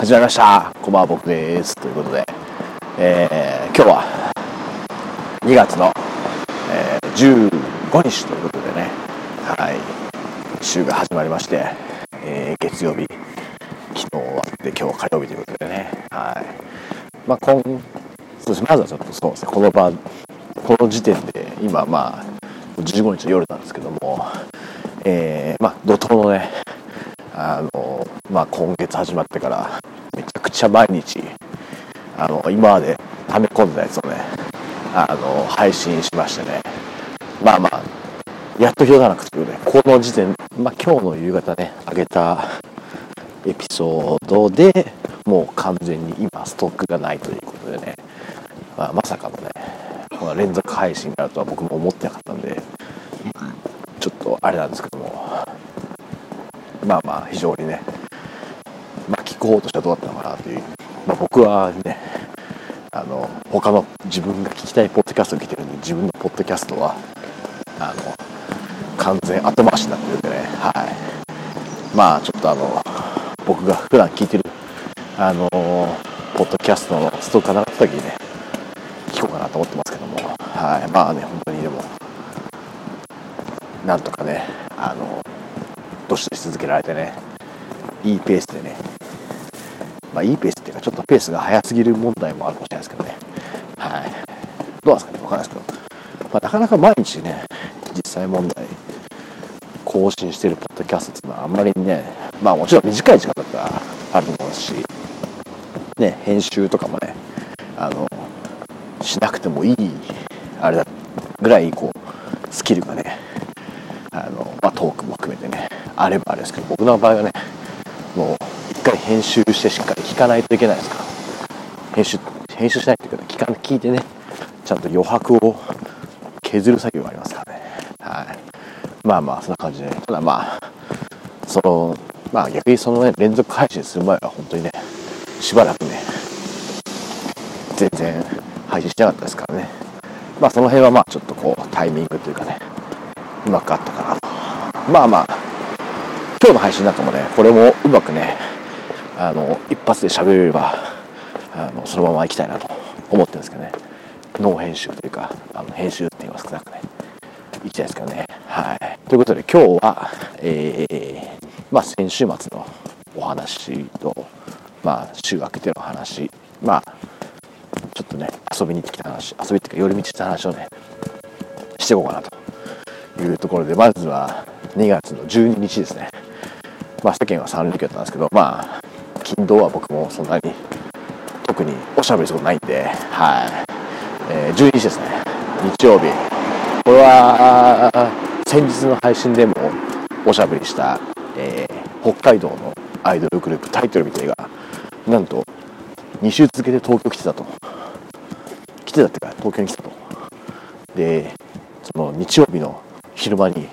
始まりました。こんばんは僕です。ということで、えー、今日は2月の、えー、15日ということでね。はい。週が始まりまして、えー、月曜日。昨日終わって今日火曜日ということでね。はい。まあ今そうですまずはちょっとそうですね。この場この時点で今まあ15日の夜なんですけどもえー、まあ怒涛のねあのまあ今月始まってからくちゃ毎日あの今まで溜め込んだやつをねあの配信しましてね。まあまあやっと広がなくということでこの時点まあ今日の夕方ね上げたエピソードでもう完全に今ストックがないということでね、まあ、まさかのねこの連続配信があるとは僕も思ってなかったんでちょっとあれなんですけども。まあまあ非常にねまあ、聞こうとしてはどうだったのかなという、まあ、僕はねあの他の自分が聞きたいポッドキャストを聞いてるんで自分のポッドキャストはあの完全後回しになってるんでね。はい。まあちょっとあの僕が普段聞いてるあのポッドキャストのストーカーがった時にね聞こうかなと思ってますけども。はい。まあね本当にでもなんとかねあのどしどし続けられてねいいペースでねまあ、いいペースっていうか、ちょっとペースが速すぎる問題もあるかもしれないですけどね。はい。どうなんですかね？わかんないですけど。まあ、なかなか毎日ね、実際問題、更新してるポッドキャストっていうのはあんまりね、まあもちろん短い時間だったらあると思いますし、ね、編集とかもね、あの、しなくてもいい、あれだ、ぐらい、こう、スキルがね、あの、まあトークも含めてね、あればあれですけど、僕の場合はね、編集してしっかり聞かないといけないですか。ら編集編集しないっていうか聞か聞いてね。ちゃんと余白を削る作業がありますからね。はい。まあまあそんな感じで。ただまあそのまあ逆にそのね連続配信する前は本当にねしばらくね全然配信しなかったですからね。まあその辺はまあちょっとこうタイミングというかねうまくあったかなと。まあまあ今日の配信なんかもねこれもうまくねあの一発で喋れればあのそのまま行きたいなと思ってるんですけどね。ノー編集というかあの編集って言いますかなんかね。行きたいですけどね。はい。ということで今日はえー、まあ先週末のお話とまあ週明けての話。まあちょっとね遊びに行ってきた話。遊びっていうか寄り道した話をねしていこうかなと。いうところでまずは2月の12日ですね。まあ世間は3連休だったんですけどまあ金土は僕もそんなに特におしゃべりすることないんで、はい。えー、12日ですね。日曜日。これは、先日の配信でもおしゃべりした、えー、北海道のアイドルグループタイトルみたいが、なんと2週続けて東京来てたと。来てたってか、東京に来たと。で、その日曜日の昼間に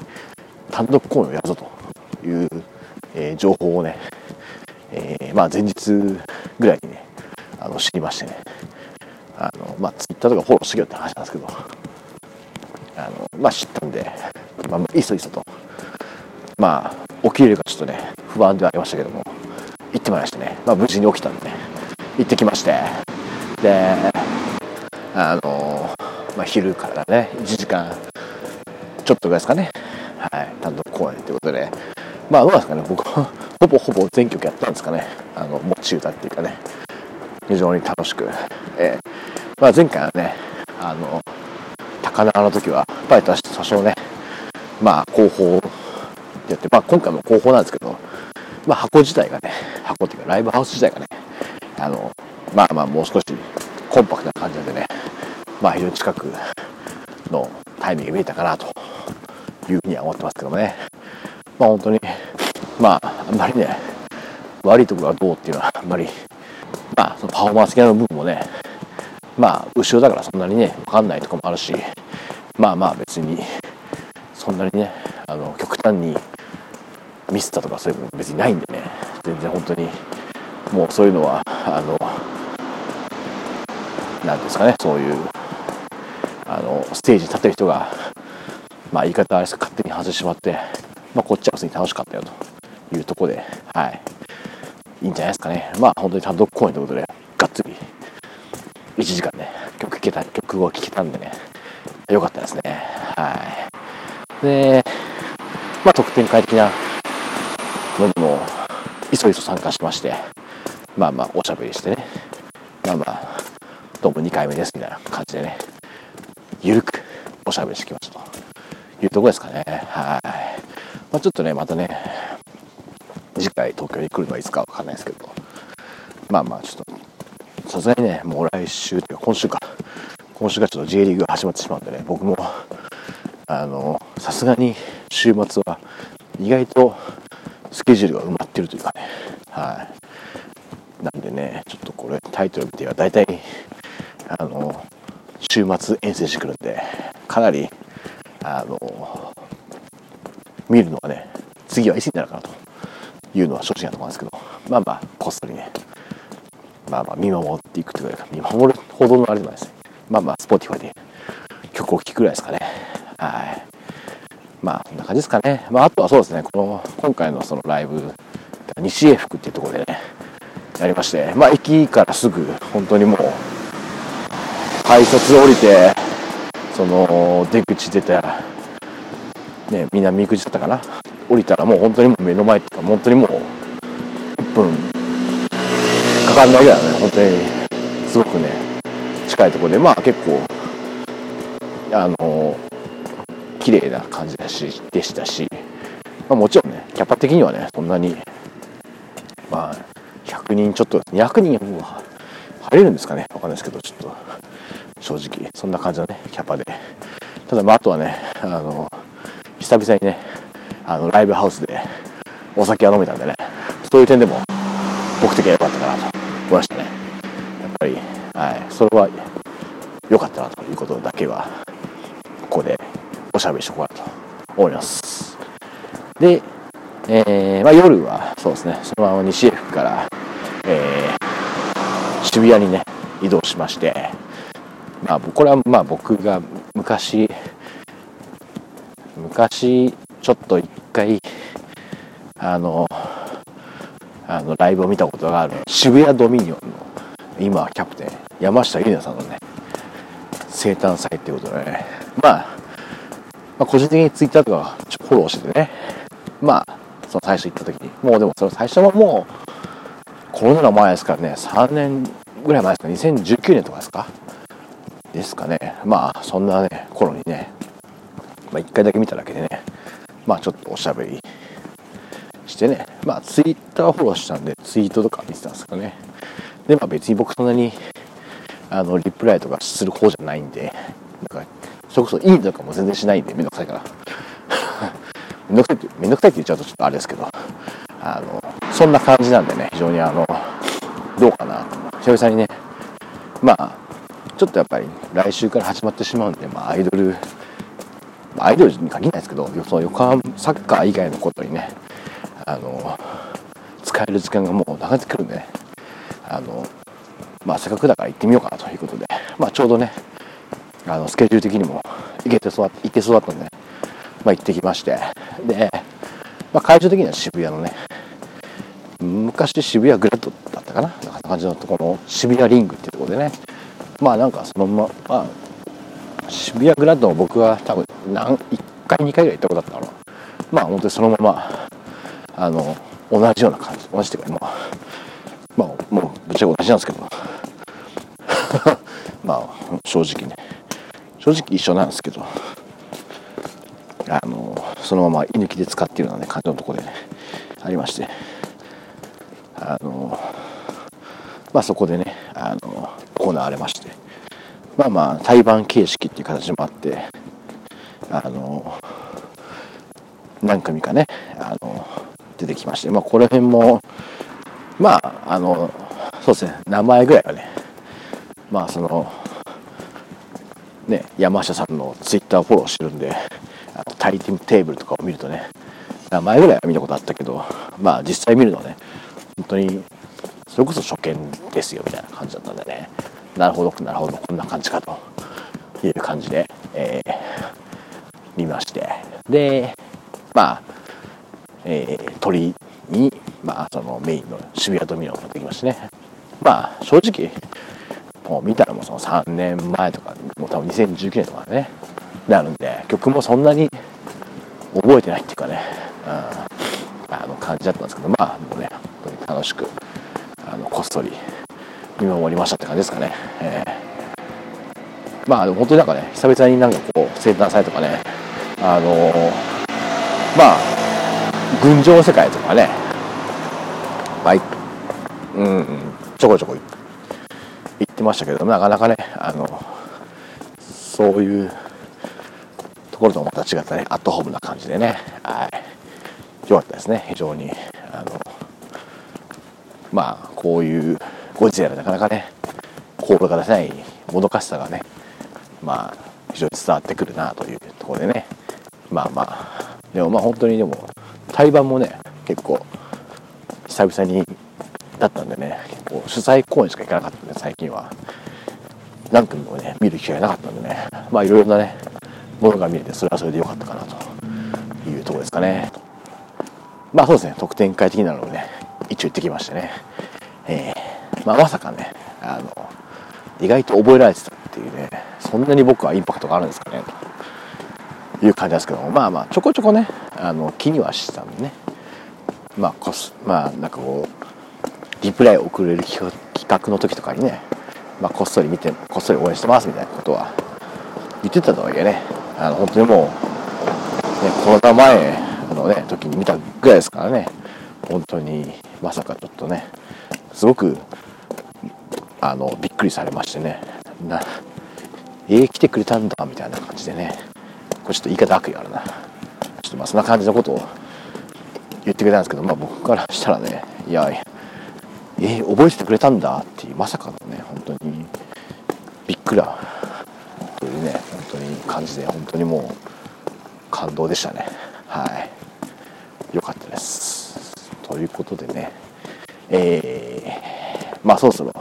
単独公演をやるぞという、えー、情報をね、えー、まあ前日ぐらいにね、あの知りましてね、あの、まあツイッターとかフォローしてけよって話なんですけど、あの、まあ知ったんで、まあ、いそいそと、まあ起きれるかちょっとね、不安ではありましたけども、行ってまいりましてね、まあ無事に起きたんで、ね、行ってきまして、で、あの、まあ昼からね、1時間ちょっとぐらいですかね、はい、単独公演ということで、まあどうですかね、僕はほぼほぼ全曲やったんですかね。あの、持ち歌っていうかね。非常に楽しく。えー、まあ前回はね、あの、高輪の時は、やっぱり多少ね、まあ後方やって、まあ今回も後方なんですけど、まあ箱自体がね、箱っていうかライブハウス自体がね、あの、まあまあもう少しコンパクトな感じなんでね、まあ非常に近くのタイミングが見えたかなというふうには思ってますけどもね。まあ本当にまあ、あんまりね、悪いところはどうっていうのは、あんまり、まあ、そのパフォーマンス系の部分もね、まあ、後ろだからそんなにね、わかんないとこもあるし、まあまあ別に、そんなにね、あの、極端にミスったとかそういうの別にないんでね、全然本当に、もうそういうのは、あの、なんですかね、そういう、あの、ステージに立ってる人が、まあ言い方あれですか、勝手に外してしまって、まあこっちは普通に楽しかったよと。いうところで、はい。いいんじゃないですかね。まあ本当に単独公演ということで、がっつり1時間ね、曲聴けた、曲を聴けたんでね、よかったですね。はい。で、まあ特典会的なのにも、いそいそ参加しまして、まあまあおしゃべりしてね、まあまあ、どうも2回目ですみたいな感じでね、ゆるくおしゃべりしてきましたというところですかね。はい。まあ、ちょっとね、またね、次回東京に来るのはいつかわかんないですけど、まあまあちょっと、さすがにね、もう来週というか今週か、今週がちょっと J リーグが始まってしまうんでね、僕も、あの、さすがに週末は意外とスケジュールが埋まってるというかね、はい。なんでね、ちょっとこれタイトル見ては大体、あの、週末遠征してくるんで、かなり、あの、見るのはね、次はいつになるかなというのは正直なところなんですけど、まあまあ、こっそりね、まあまあ見守っていくというか、見守るほどのあれでもないですね。まあまあ、スポーティファイで曲を聴くぐらいですかね。はい。まあ、こんな感じですかね。まあ、あとはそうですね、この、今回のそのライブ、西永福っていうところでね、やりまして、まあ、駅からすぐ、本当にもう、改札降りて、その、出口出たら、ね、南口だったかな。降りたらもう本当にもう目の前っていうか、本当にもう、1分かかんないぐらいだね、本当に、すごくね、近いところで、まあ結構、あの、綺麗な感じだし、でしたし、まあもちろんね、キャパ的にはね、そんなに、まあ、100人ちょっと、200人も入れるんですかね、わかんないですけど、ちょっと、正直、そんな感じのね、キャパで。ただまあ、あとはね、あの、久々にね、あの、ライブハウスでお酒が飲めたんでね、そういう点でも僕的には良かったかなと思いましたね。やっぱり、はい、それは良かったなということだけは、ここでおしゃべりしておこうかなと思います。で、えー、まあ、夜はそうですね、そのまま西江福から、えー、渋谷にね、移動しまして、まあ、これはまあ僕が昔、昔、ちょっと一回、あの、あの、ライブを見たことがある渋谷ドミニオンの、今はキャプテン、山下ゆりなさんのね、生誕祭っていうことでね、まあ、まあ、個人的にツイッターとかちょフォローしててね、まあ、その最初行った時に、もうでもその最初はもう、コロナの前ですからね、3年ぐらい前ですか、2019年とかですか？ですかね。まあ、そんなね、頃にね、まあ、1回だけ見ただけでね、まあ、ちょっとおしゃべりしてね、まあ、ツイッターフォローしたんで、ツイートとか見てたんですかね。で、まあ、別に僕そんなに、あの、リプライとかする方じゃないんで、なんか、それこそいいとかも全然しないんで、めんどくさいから。めんどくさいって、めんどくさいって言っちゃうとちょっとあれですけど、あの、そんな感じなんでね、非常にあの、どうかなと。久々にね、まあ、ちょっとやっぱり来週から始まってしまうんで、まあ、アイドル、アイドルに限らないですけど、その横浜サッカー以外のことにね、あの、使える時間がもう長くくるんでね、あの、まあ、せっかくだから行ってみようかなということで、まあ、ちょうどね、あの、スケジュール的にも行けてそう、行けそうだったんで、まあ、行ってきまして、で、まあ、会場的には渋谷のね、昔渋谷グラッドだったかな、なんか感じのところの渋谷リングっていうところでね、まあなんかそのまま、まあ、渋谷グラッドも僕は多分何1回2回ぐらい行ったことあったの。まあ本当にそのままあの同じような感じ。同じっていうかまあまあもうぶっちゃけ同じなんですけど。まあ正直ね。正直一緒なんですけど。あのそのまま居抜きで使っているような、ね、感じのところでねありまして。あのまあそこでねあの行われまして。まあまあ対バン形式っていう形もあって。あの何組かねあの出てきましてまあこの辺もまああのそうですね名前ぐらいはねまあそのね山下さんのツイッターをフォローしてるんであのタイティムテーブルとかを見るとね名前ぐらいは見たことあったけどまあ実際見るのはね本当にそれこそ初見ですよみたいな感じだったんでね。なるほどなるほどこんな感じかという感じで、えー、見まして。でまあ、えー、鳥にまあそのメインの渋谷ドミノを持ってきましてね。まあ正直もう見たらもうその3年前とかもう多分2019年とかねなるんで曲もそんなに覚えてないっていうかね、うん、あの感じだったんですけどまあもうね本当に楽しくあのこっそり見守りましたって感じですかね、えー、まあでも本当になんかね久々になんかこう生誕祭とかねあの、まあ群青世界とかね。まあうん、ちょこちょこ行ってましたけどなかなかねあのそういうところとまた違ったねアットホームな感じでね。はい。よかったですね。非常にあのまあこういうご時世でなかなかね心が出せないもどかしさがねまあ非常に伝わってくるなというところでね。まあまあ。でもまあ本当にでも対バンもね結構久々にだったんでね結構主催公演しか行かなかったんで最近は。何組もね見る機会なかったんでね。まあいろいろなねものが見れてそれはそれで良かったかなと。いうところですかね。まあそうですね。特典会的なのをね一応行ってきましてね。えー、まあまさかねあの意外と覚えられてたっていうねそんなに僕はインパクトがあるんですかね。という感じですけどもまあまあちょこちょこねあの気にはしてたんでね。まあこすまあなんかこうリプライを送れる企画の時とかにね、まあ、こっそり見てこっそり応援してますみたいなことは言ってたとはいえねあの本当にもう、ね、コロナ前のね時に見たぐらいですからね本当にまさかちょっとねすごくあのびっくりされましてねなえー、来てくれたんだみたいな感じでねちょっと言い方悪意あるな。ちょっとまあそんな感じのことを言ってくれたんですけどまあ僕からしたらねいやえー、覚えててくれたんだっていうまさかのね本当にびっくらというね本当に感じで本当にもう感動でしたね。はい。よかったです。ということでねえー、まあそろそろ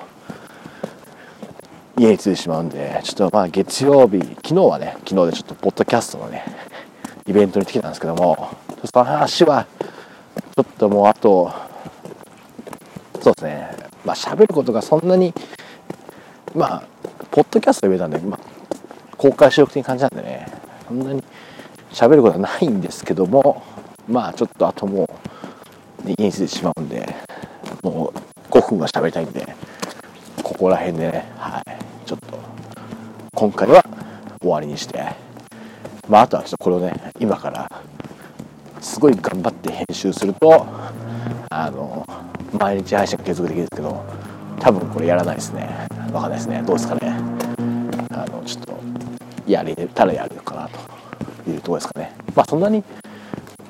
家に着いてしまうんでちょっとまあ月曜日昨日はね昨日でちょっとポッドキャストのねイベントに来てたんですけどもその話はちょっともうあとそうですねまあ喋ることがそんなにまあポッドキャストで言えたんで、まあ、公開収録的な感じなんでねそんなに喋ることはないんですけどもまあちょっとあともう家に着いてしまうんでもう5分は喋りたいんでここら辺でねはい。今回は終わりにして。まああとはちょっとこれをね今からすごい頑張って編集するとあの毎日配信が継続できるんですけど多分これやらないですね。わかんないですね。どうですかね。あのちょっとやれたらやるのかなというところですかね。まあそんなに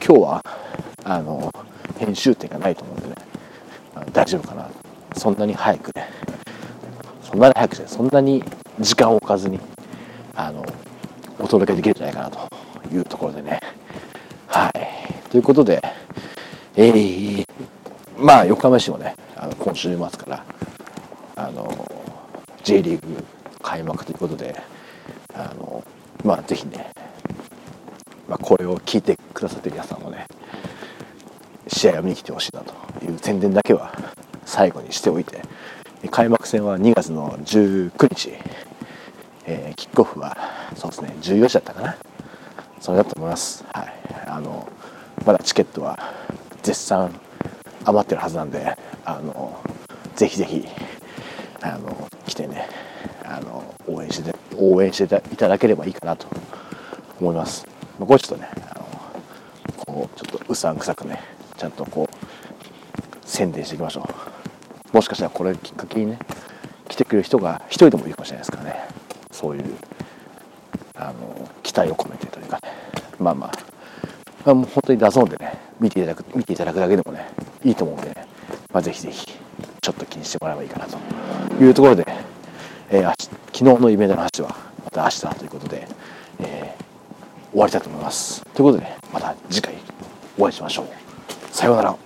今日はあの編集点がないと思うんでね大丈夫かな。そんなに早くね。そんなに早くねそんなに時間を置かずにあのお届けできるんじゃないかなというところでね。はい。ということでえー、まあ横浜市もねあの今週末からあの J リーグ開幕ということであのまあぜひね、まあ、これを聞いてくださってる皆さんもね試合を見に来てほしいなという宣伝だけは最後にしておいて開幕戦は2月の19日、えー、キックオフはそうですね14時だったかな。それだと思います、はい、あのまだチケットは絶賛余ってるはずなんであのぜひぜひあの来てねあの応援して応援していただければいいかなと思います。これちょっとねあのこうちょっとうさんくさくねちゃんとこう宣伝していきましょう。もしかしたらこれきっかけにね来てくれる人が一人でもいるかもしれないですからね。そういうあの期待を込めてというかね。まあまあ、もう本当に出そうでね見ていただく見ていただくだけでもねいいと思うんでね、まあ、ぜひぜひちょっと気にしてもらえばいいかなと。いうところで、えー、昨日のイベントの話はまた明日ということで、えー、終わりたいと思います。ということでまた次回お会いしましょう。さようなら。